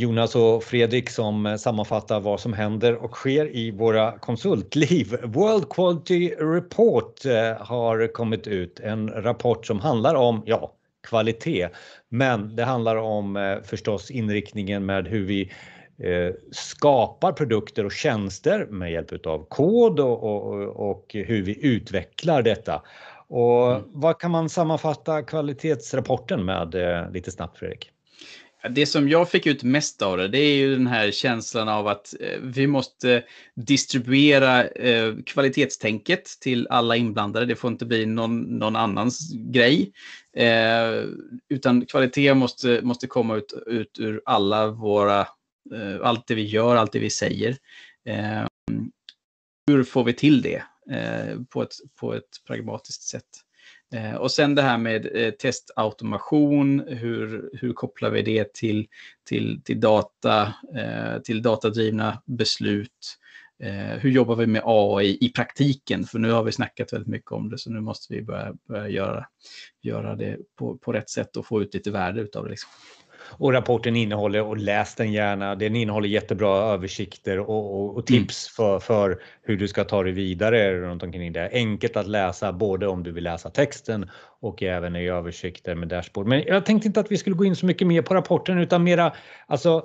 Jonas och Fredrik som sammanfattar vad som händer och sker i våra konsultliv. World Quality Report eh, har kommit ut, en rapport som handlar om ja, kvalitet, men det handlar om eh, förstås inriktningen med hur vi eh, skapar produkter och tjänster med hjälp av kod och, och, och hur vi utvecklar detta. Och mm. vad kan man sammanfatta kvalitetsrapporten med lite snabbt Fredrik? Det som jag fick ut mest av det, det är ju den här känslan av att eh, vi måste distribuera eh, kvalitetstänket till alla inblandade. Det får inte bli någon, någon annans grej. Eh, utan kvalitet måste, måste komma ut, ut ur alla våra, eh, allt det vi gör, allt det vi säger. Eh, hur får vi till det eh, på, ett, på ett pragmatiskt sätt? Eh, och sen det här med eh, testautomation, hur, hur kopplar vi det till, till, till data, eh, till datadrivna beslut? Eh, hur jobbar vi med AI i praktiken? För nu har vi snackat väldigt mycket om det, så nu måste vi börja, börja göra, göra det på, på rätt sätt och få ut lite värde av det. Liksom. Och rapporten innehåller, och läs den gärna, den innehåller jättebra översikter och, och, och tips mm. för, för hur du ska ta dig vidare runt omkring det. Enkelt att läsa både om du vill läsa texten och även i översikter med dashboard. Men jag tänkte inte att vi skulle gå in så mycket mer på rapporten utan mera, alltså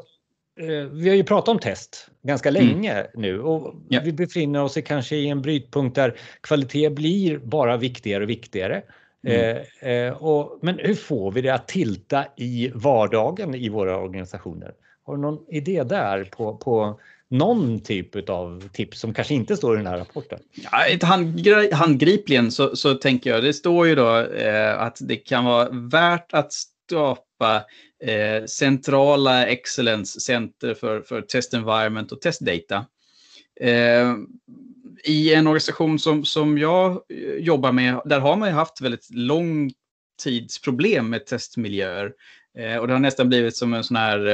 eh, vi har ju pratat om test ganska mm. länge mm. nu och ja. vi befinner oss i kanske i en brytpunkt där kvalitet blir bara viktigare och viktigare. Mm. Eh, eh, och, men hur får vi det att tilta i vardagen i våra organisationer? Har du någon idé där på, på någon typ av tips som kanske inte står i den här rapporten? Ja, handgri handgripligen så, så tänker jag, det står ju då eh, att det kan vara värt att skapa eh, centrala excellence center för, för test environment och testdata. Eh, i en organisation som, som jag eh, jobbar med, där har man ju haft väldigt lång tidsproblem med testmiljöer. Eh, och det har nästan blivit som en sån här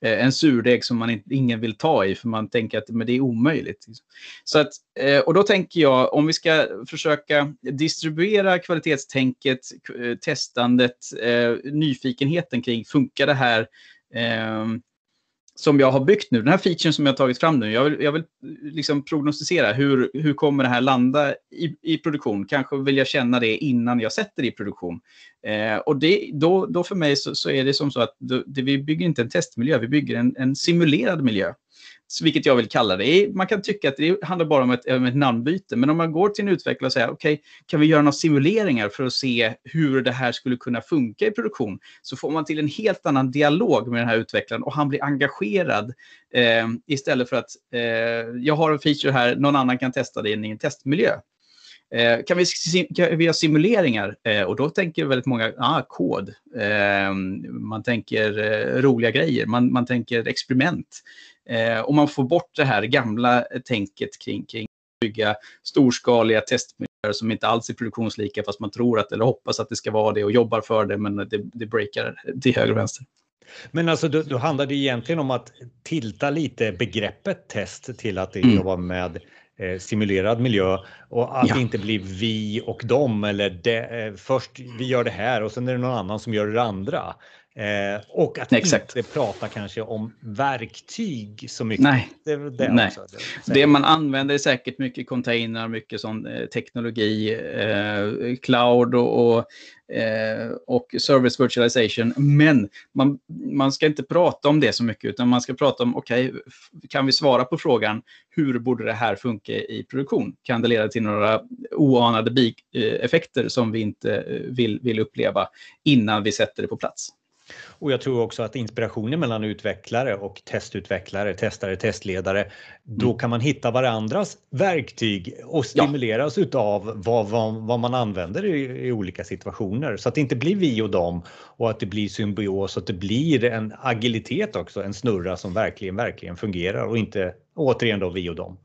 eh, en surdeg som man inte, ingen vill ta i för man tänker att men det är omöjligt. Så att, eh, och då tänker jag om vi ska försöka distribuera kvalitetstänket, eh, testandet, eh, nyfikenheten kring funkar det här som jag har byggt nu, den här featuren som jag har tagit fram nu, jag vill, jag vill liksom prognostisera hur, hur kommer det här landa i, i produktion? Kanske vill jag känna det innan jag sätter det i produktion. Eh, och det, då, då för mig så, så, är det som så att det, vi bygger inte en testmiljö, vi bygger en, en simulerad miljö vilket jag vill kalla det. Man kan tycka att det handlar bara om ett, om ett namnbyte, men om man går till en utvecklare och säger okej, okay, kan vi göra några simuleringar för att se hur det här skulle kunna funka i produktion, så får man till en helt annan dialog med den här utvecklaren och han blir engagerad eh, istället för att eh, jag har en feature här, någon annan kan testa det i en testmiljö. Eh, kan, vi, kan vi göra simuleringar? Eh, och då tänker väldigt många, ah, kod. Eh, man tänker eh, roliga grejer, man, man tänker experiment. Eh, och man får bort det här gamla tänket kring, kring bygga storskaliga testmiljöer som inte alls är produktionslika fast man tror att eller hoppas att det ska vara det och jobbar för det men det, det breakar till höger och vänster. Men alltså då, då handlar det egentligen om att tilta lite begreppet test till att det mm. jobbar med eh, simulerad miljö och att ja. det inte blir vi och dem eller det, eh, först vi gör det här och sen är det någon annan som gör det andra. Eh, och att Exakt. inte prata kanske om verktyg så mycket. Nej. Det, det, Nej. Det, det, man använder är säkert mycket container, mycket sån eh, teknologi, eh, cloud och, och, eh, och, service virtualization. Men man, man ska inte prata om det så mycket, utan man ska prata om, okej, okay, kan vi svara på frågan, hur borde det här funka i produktion? Kan det leda till några oanade bieffekter som vi inte eh, vill, vill uppleva innan vi sätter det på plats? Och jag tror också att inspirationen mellan utvecklare och testutvecklare, testare, testledare, då mm. kan man hitta varandras verktyg och stimuleras ja. utav vad, vad, vad, man använder i, i, olika situationer. Så att det inte blir vi och dem och att det blir symbios, att det blir en agilitet också, en snurra som verkligen, verkligen fungerar och inte återigen då vi och dem.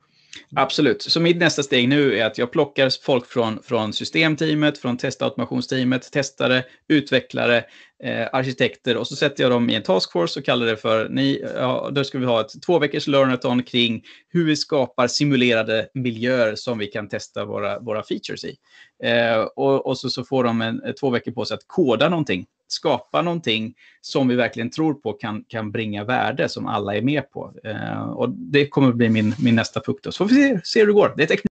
Absolut. Så mitt nästa steg nu är att jag plockar folk från, från systemteamet, från testautomationsteamet, testare, utvecklare, eh, arkitekter och så sätter jag dem i en taskforce och kallar det för, ni, ja, då ska vi ha ett två veckors learnathon kring hur vi skapar simulerade miljöer som vi kan testa våra, våra features i. Eh, och, och så, så får de en, två veckor på sig att koda någonting skapa någonting som vi verkligen tror på kan, kan bringa värde som alla är med på. Eh, och det kommer bli min, min nästa punkt. Så får vi se, se hur det går. Det är.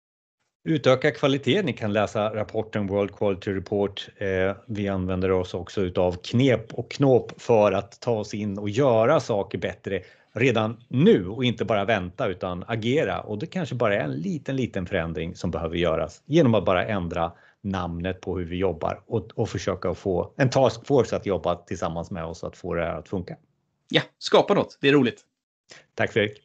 Utöka kvaliteten. Ni kan läsa rapporten World Quality Report. Eh, vi använder oss också utav knep och knåp för att ta oss in och göra saker bättre redan nu och inte bara vänta utan agera. Och det kanske bara är en liten, liten förändring som behöver göras genom att bara ändra namnet på hur vi jobbar och, och försöka få en taskforce att jobba tillsammans med oss att få det här att funka. Ja, skapa något. Det är roligt. Tack Fredrik.